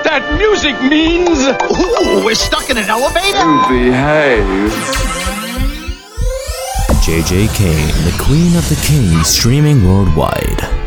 what that music means? Ooh, we're stuck in an elevator? behave. JJ Kane, the Queen of the King, streaming worldwide.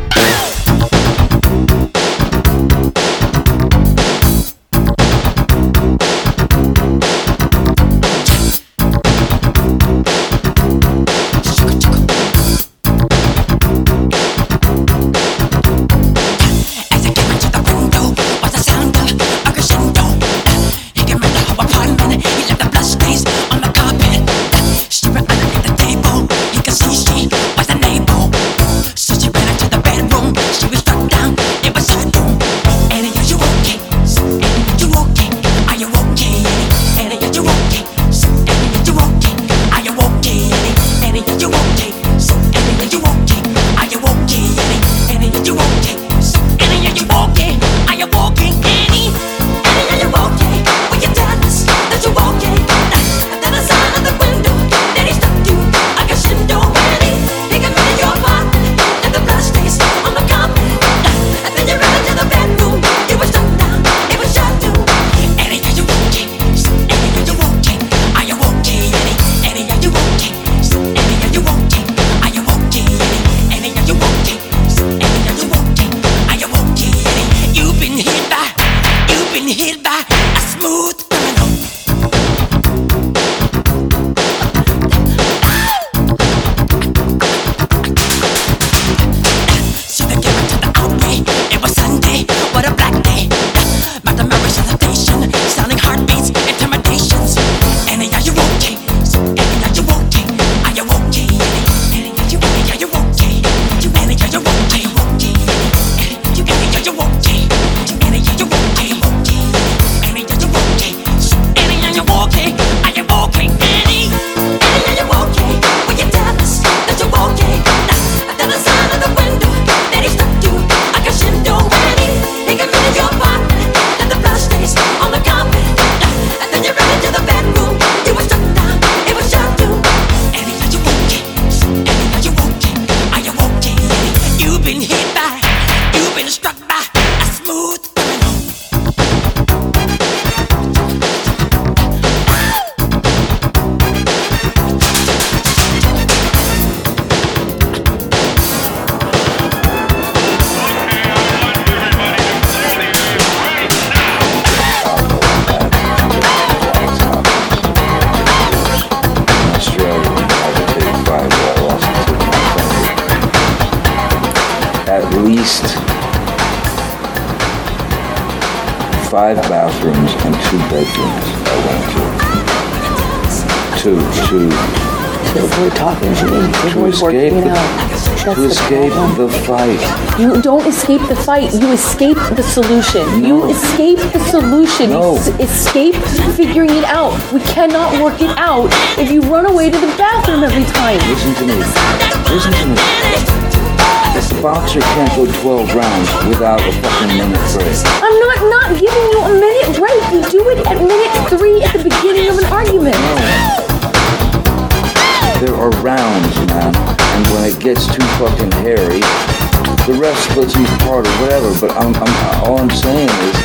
That's to the escape problem. the fight. You don't escape the fight. You escape the solution. You escape the solution. No. You escape figuring it out. We cannot work it out if you run away to the bathroom every time. Listen to me. Listen to me. A boxer can't go 12 rounds without a fucking minute break. I'm not not giving you a minute break. You do it at minute three at the beginning of an argument. There are rounds, man. And when it gets too fucking hairy, the ref splits you apart or whatever. But I'm, I'm, all I'm saying is,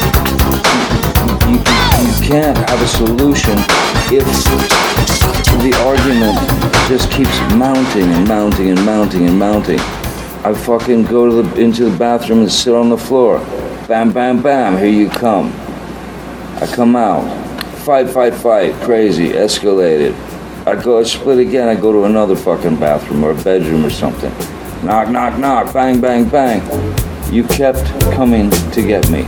you, you, you can't have a solution if the argument just keeps mounting and mounting and mounting and mounting. I fucking go to the into the bathroom and sit on the floor. Bam, bam, bam. Here you come. I come out. Fight, fight, fight. Crazy. Escalated. I go, I split again. I go to another fucking bathroom or a bedroom or something. Knock, knock, knock. Bang, bang, bang. You kept coming to get me.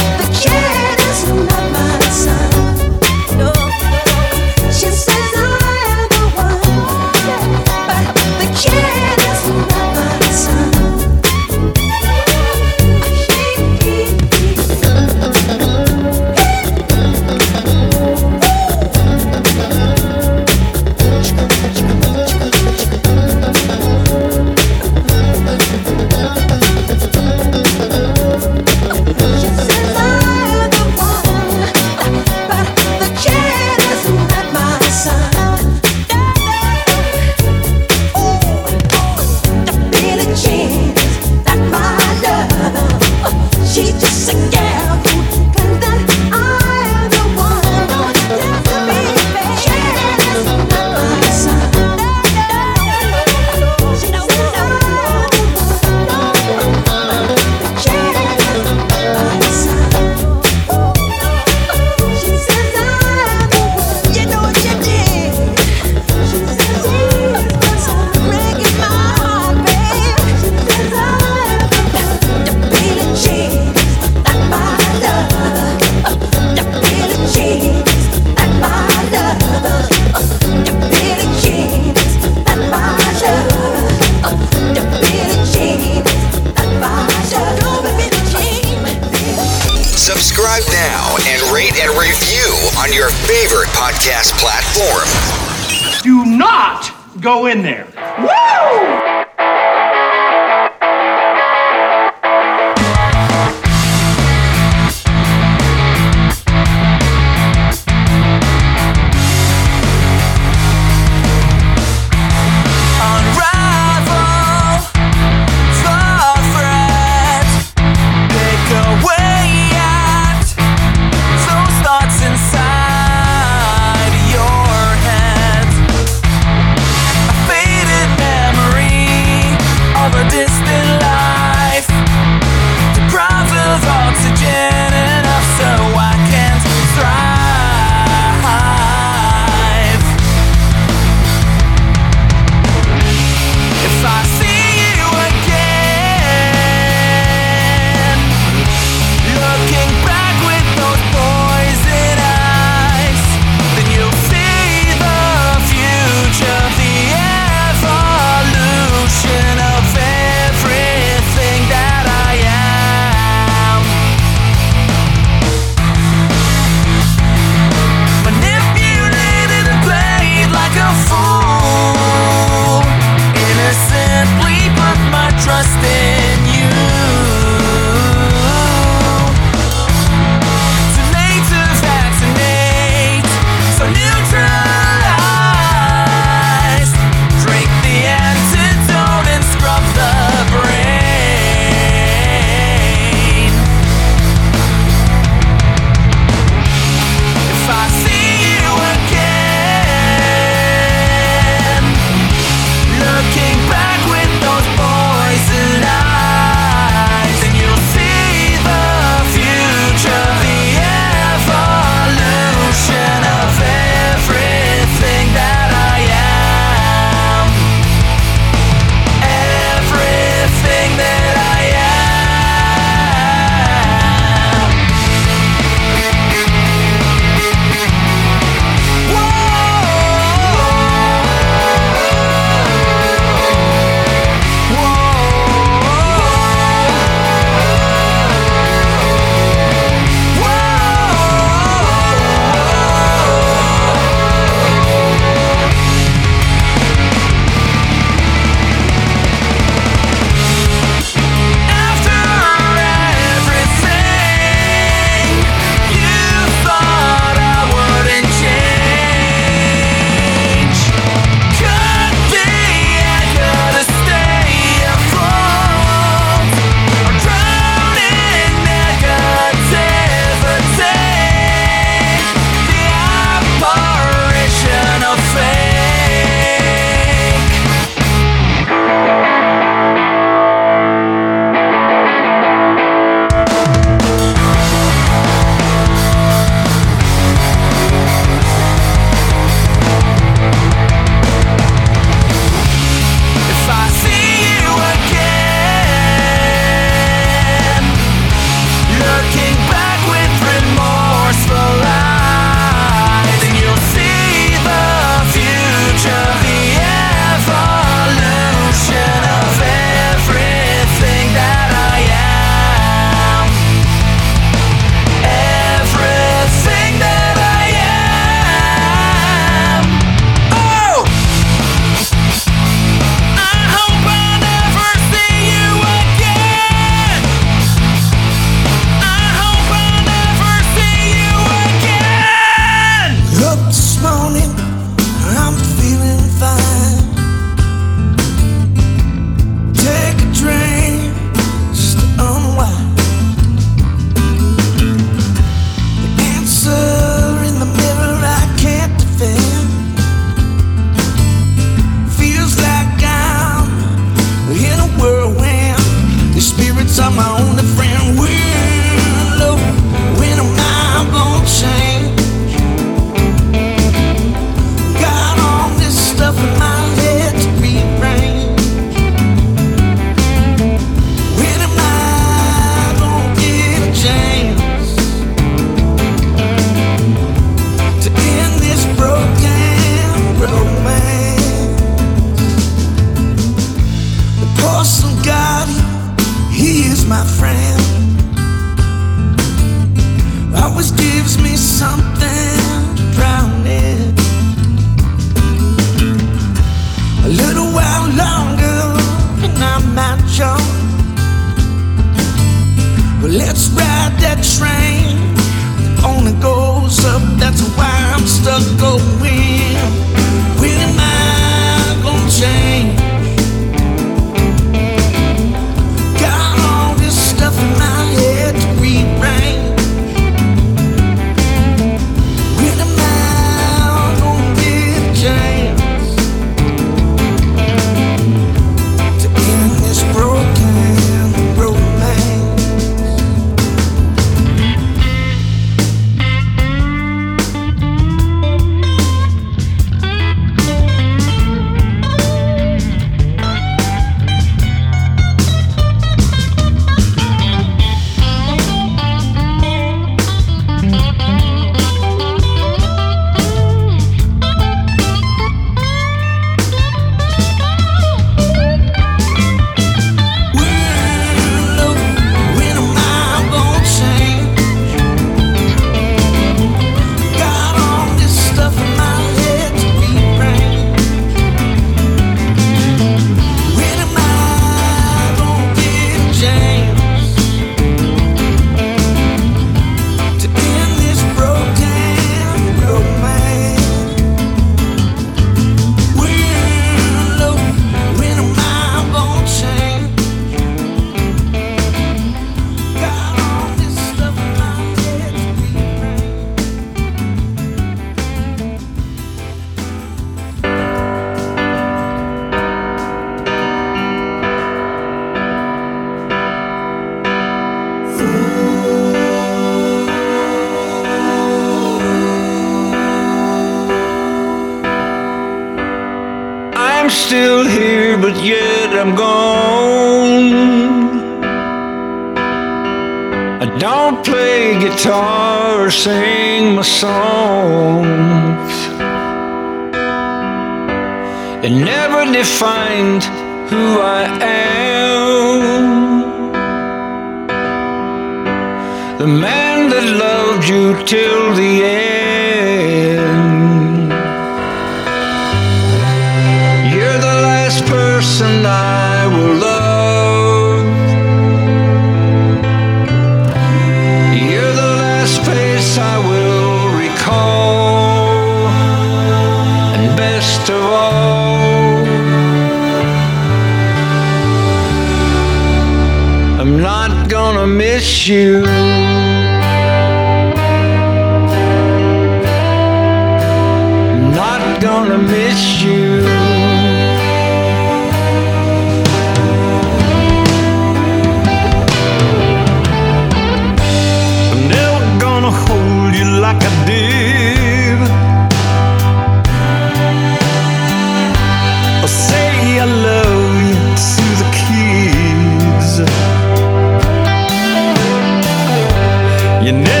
You're never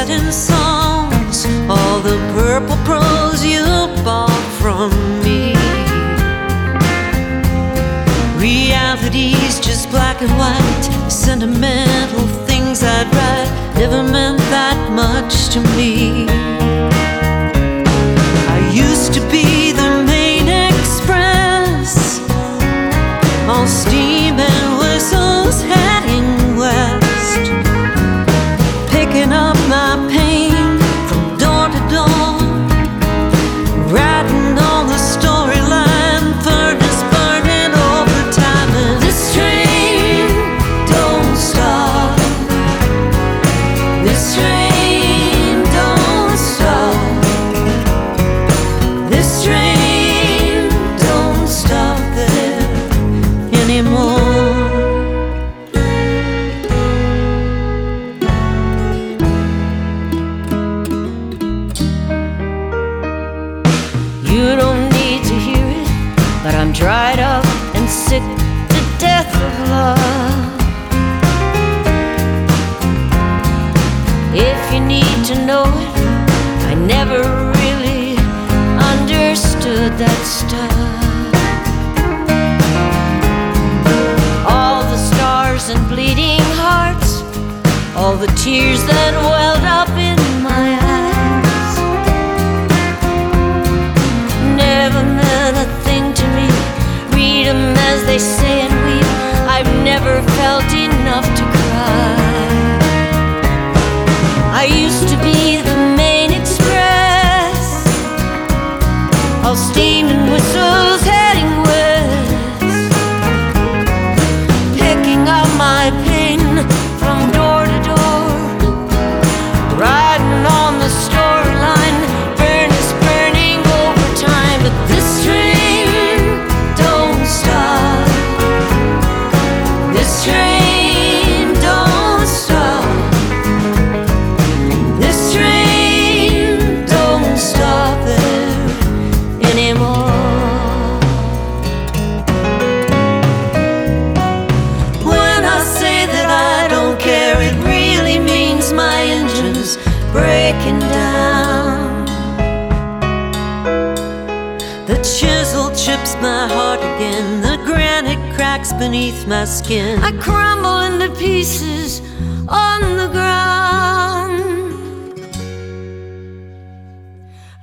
Setting songs all the purple prose you bought from me. Reality's just black and white, sentimental things I'd write never meant that much to me. I used to be the main express, all steam. tenemos.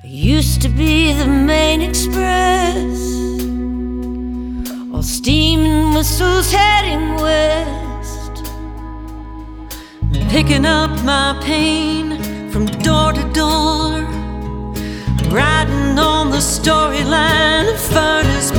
I used to be the main express, all steam and whistles heading west. Picking up my pain from door to door, riding on the storyline of furnace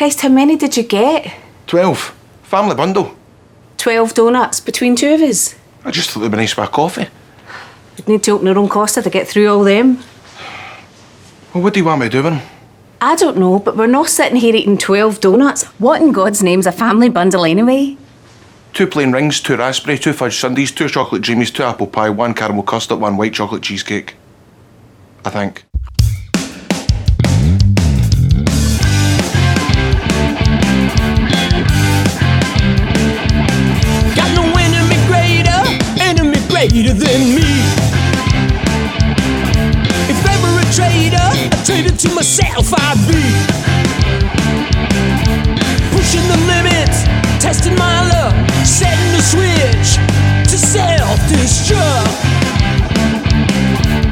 Christ, how many did you get? Twelve. Family bundle. Twelve donuts between two of us. I just thought they'd be nice with a coffee. We'd need to open our own Costa to get through all them. Well, what do you want me doing? I don't know, but we're not sitting here eating 12 donuts. What in God's name's a family bundle anyway? Two plain rings, two raspberry, two fudge sundaes, two chocolate dreamies, two apple pie, one caramel custard, one white chocolate cheesecake. I think. greater than me. If ever a traitor, a traitor to myself I'd be. Pushing the limits, testing my luck, setting the switch to self-destruct.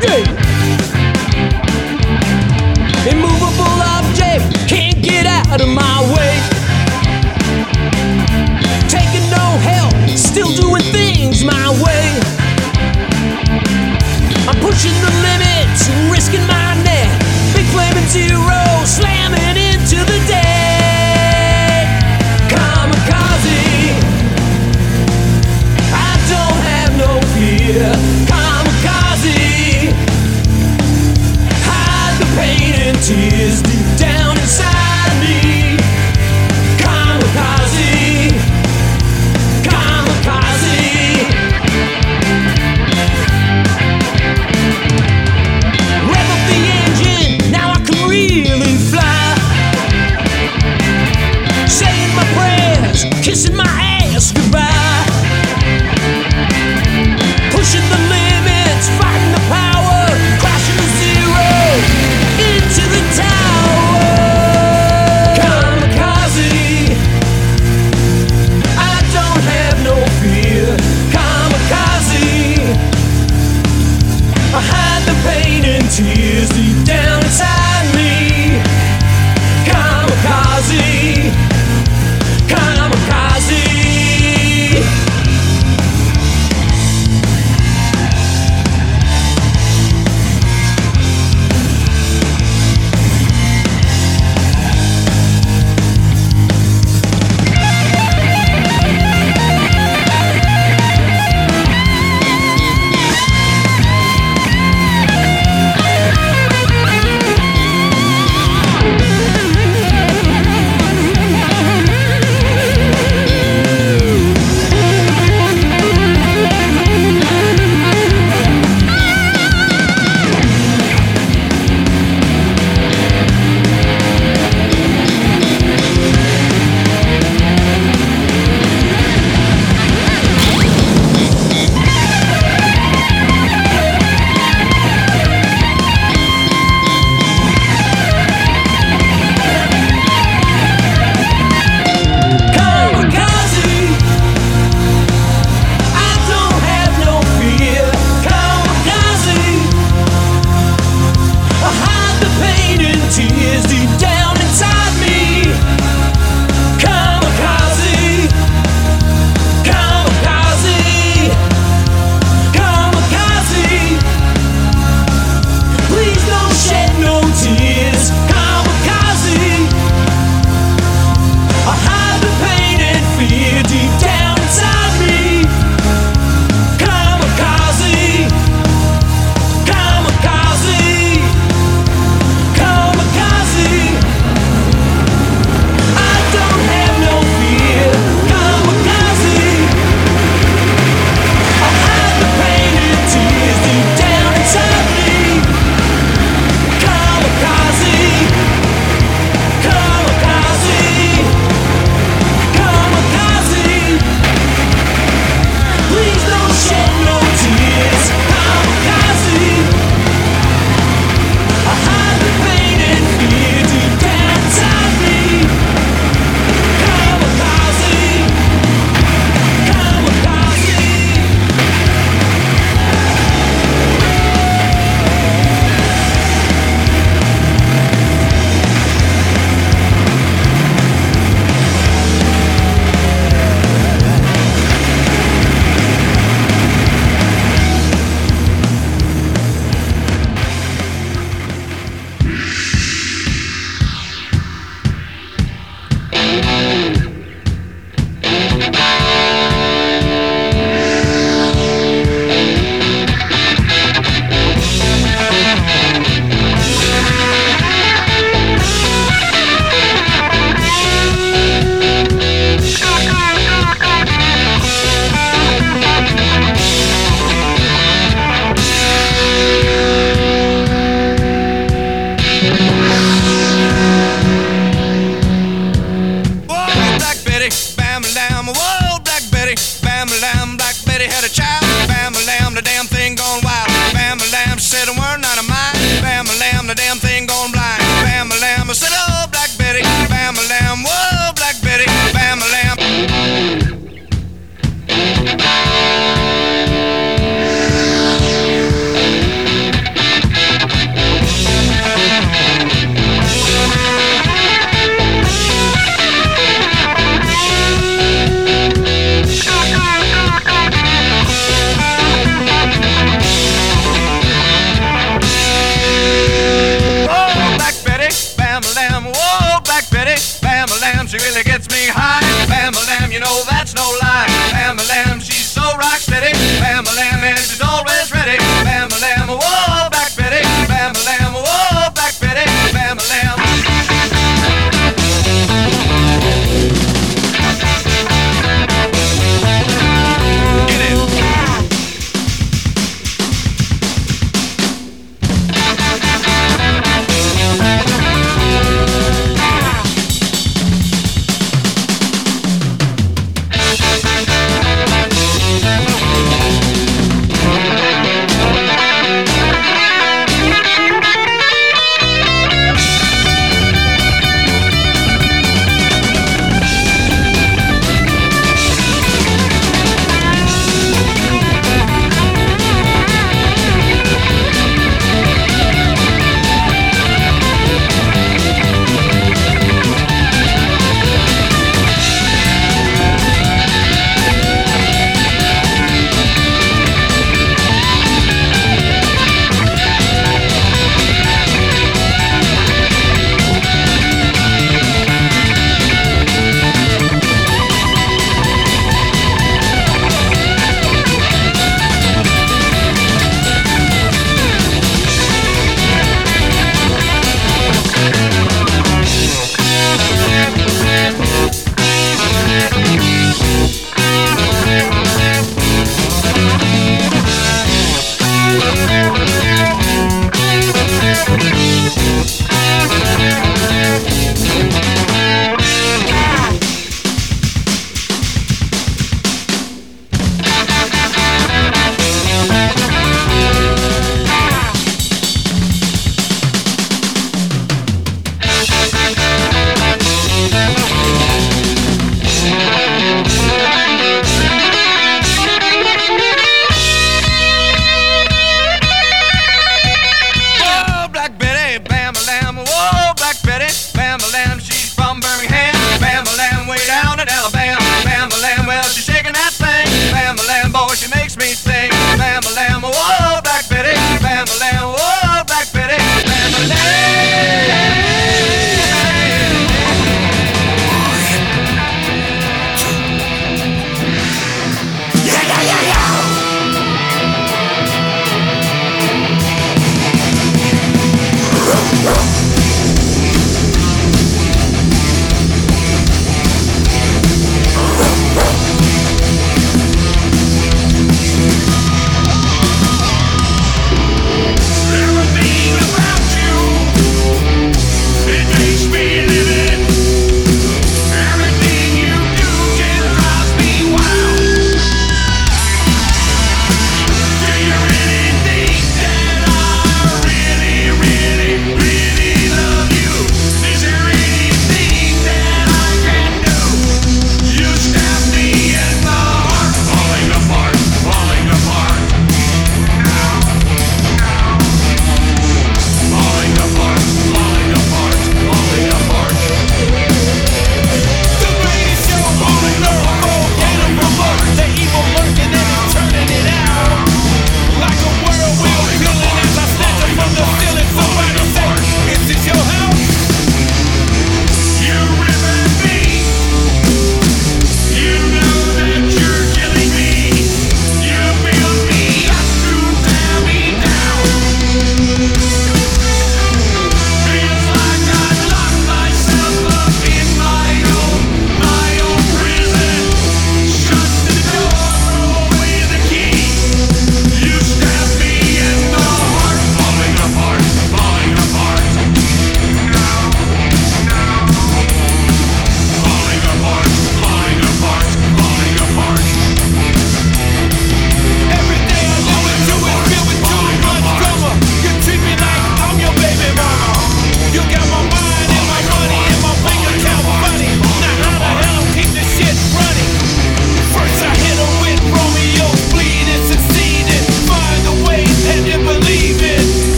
Yeah. Immovable object, can't get out of my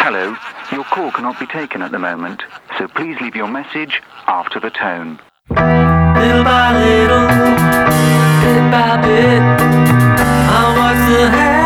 Hello, your call cannot be taken at the moment, so please leave your message after the tone. Little by little bit by bit, I watch the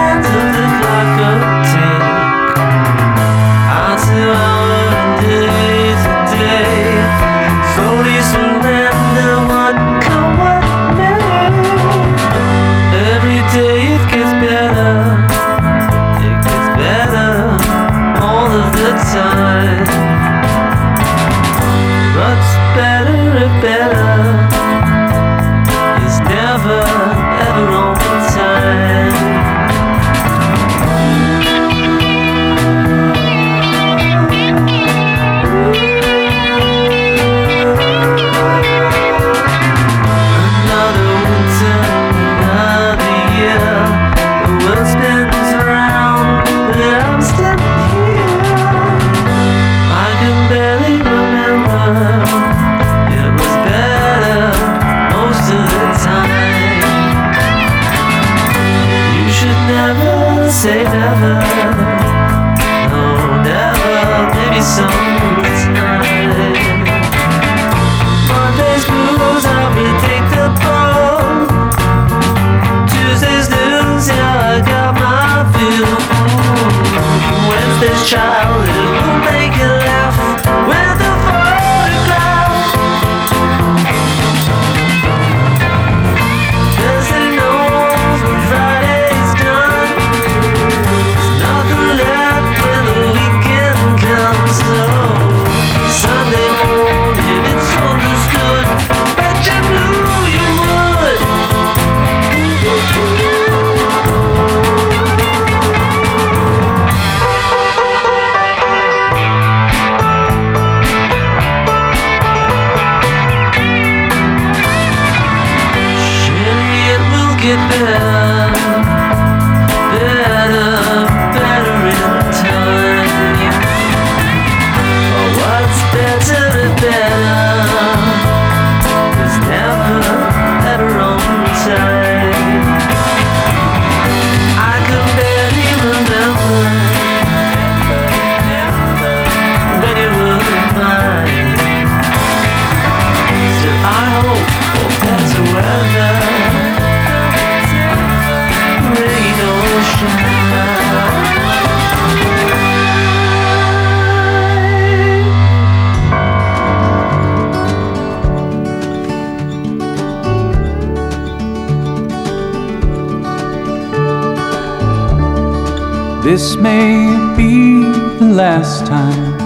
This may be the last time,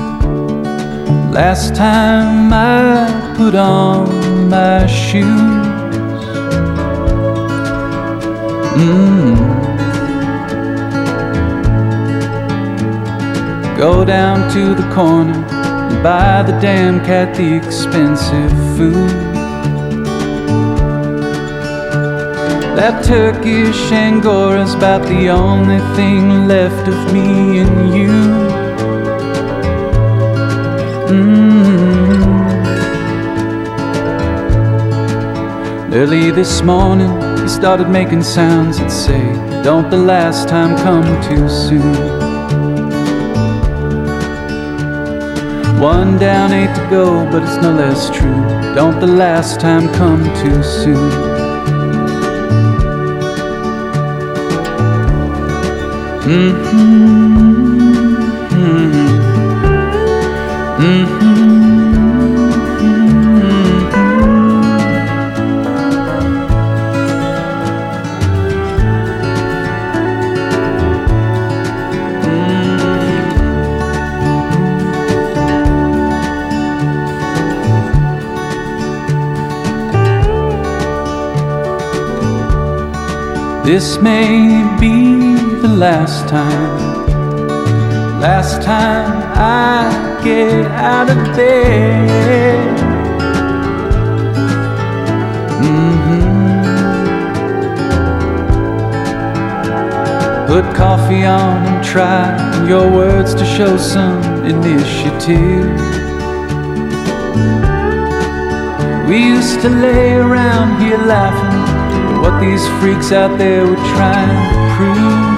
last time I put on my shoes. Mm. Go down to the corner and buy the damn cat the expensive food. That Turkish Angora's about the only thing left of me and you. Mm. Early this morning, he started making sounds that say, Don't the last time come too soon. One down, eight to go, but it's no less true. Don't the last time come too soon. This may be the last time, last time I get out of bed. Mm-hmm. Put coffee on and try your words to show some initiative. We used to lay around here laughing at what these freaks out there were trying to prove.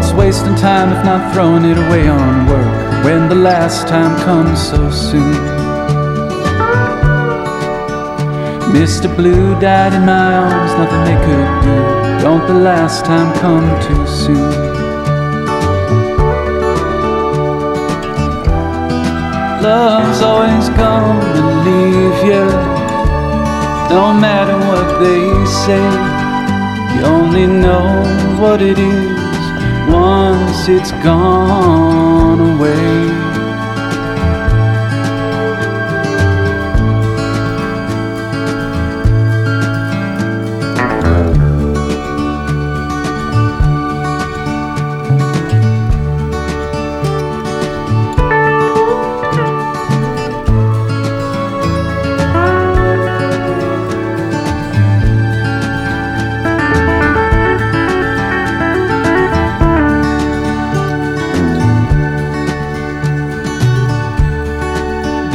What's wasting time if not throwing it away on work when the last time comes so soon? Mr. Blue died in my arms, nothing they could do. Don't the last time come too soon? Love's always gonna leave you, no matter what they say. You only know what it is once it's gone away.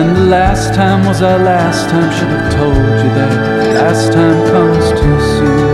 When the last time was our last time, should have told you that last time comes too soon.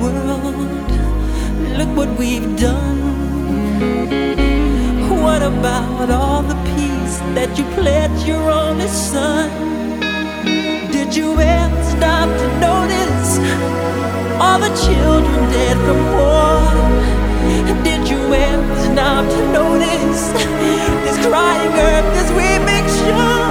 World? Look what we've done. What about all the peace that you pledged your only son? Did you ever stop to notice all the children dead from war? Did you ever stop to notice this crying earth, this weeping shore?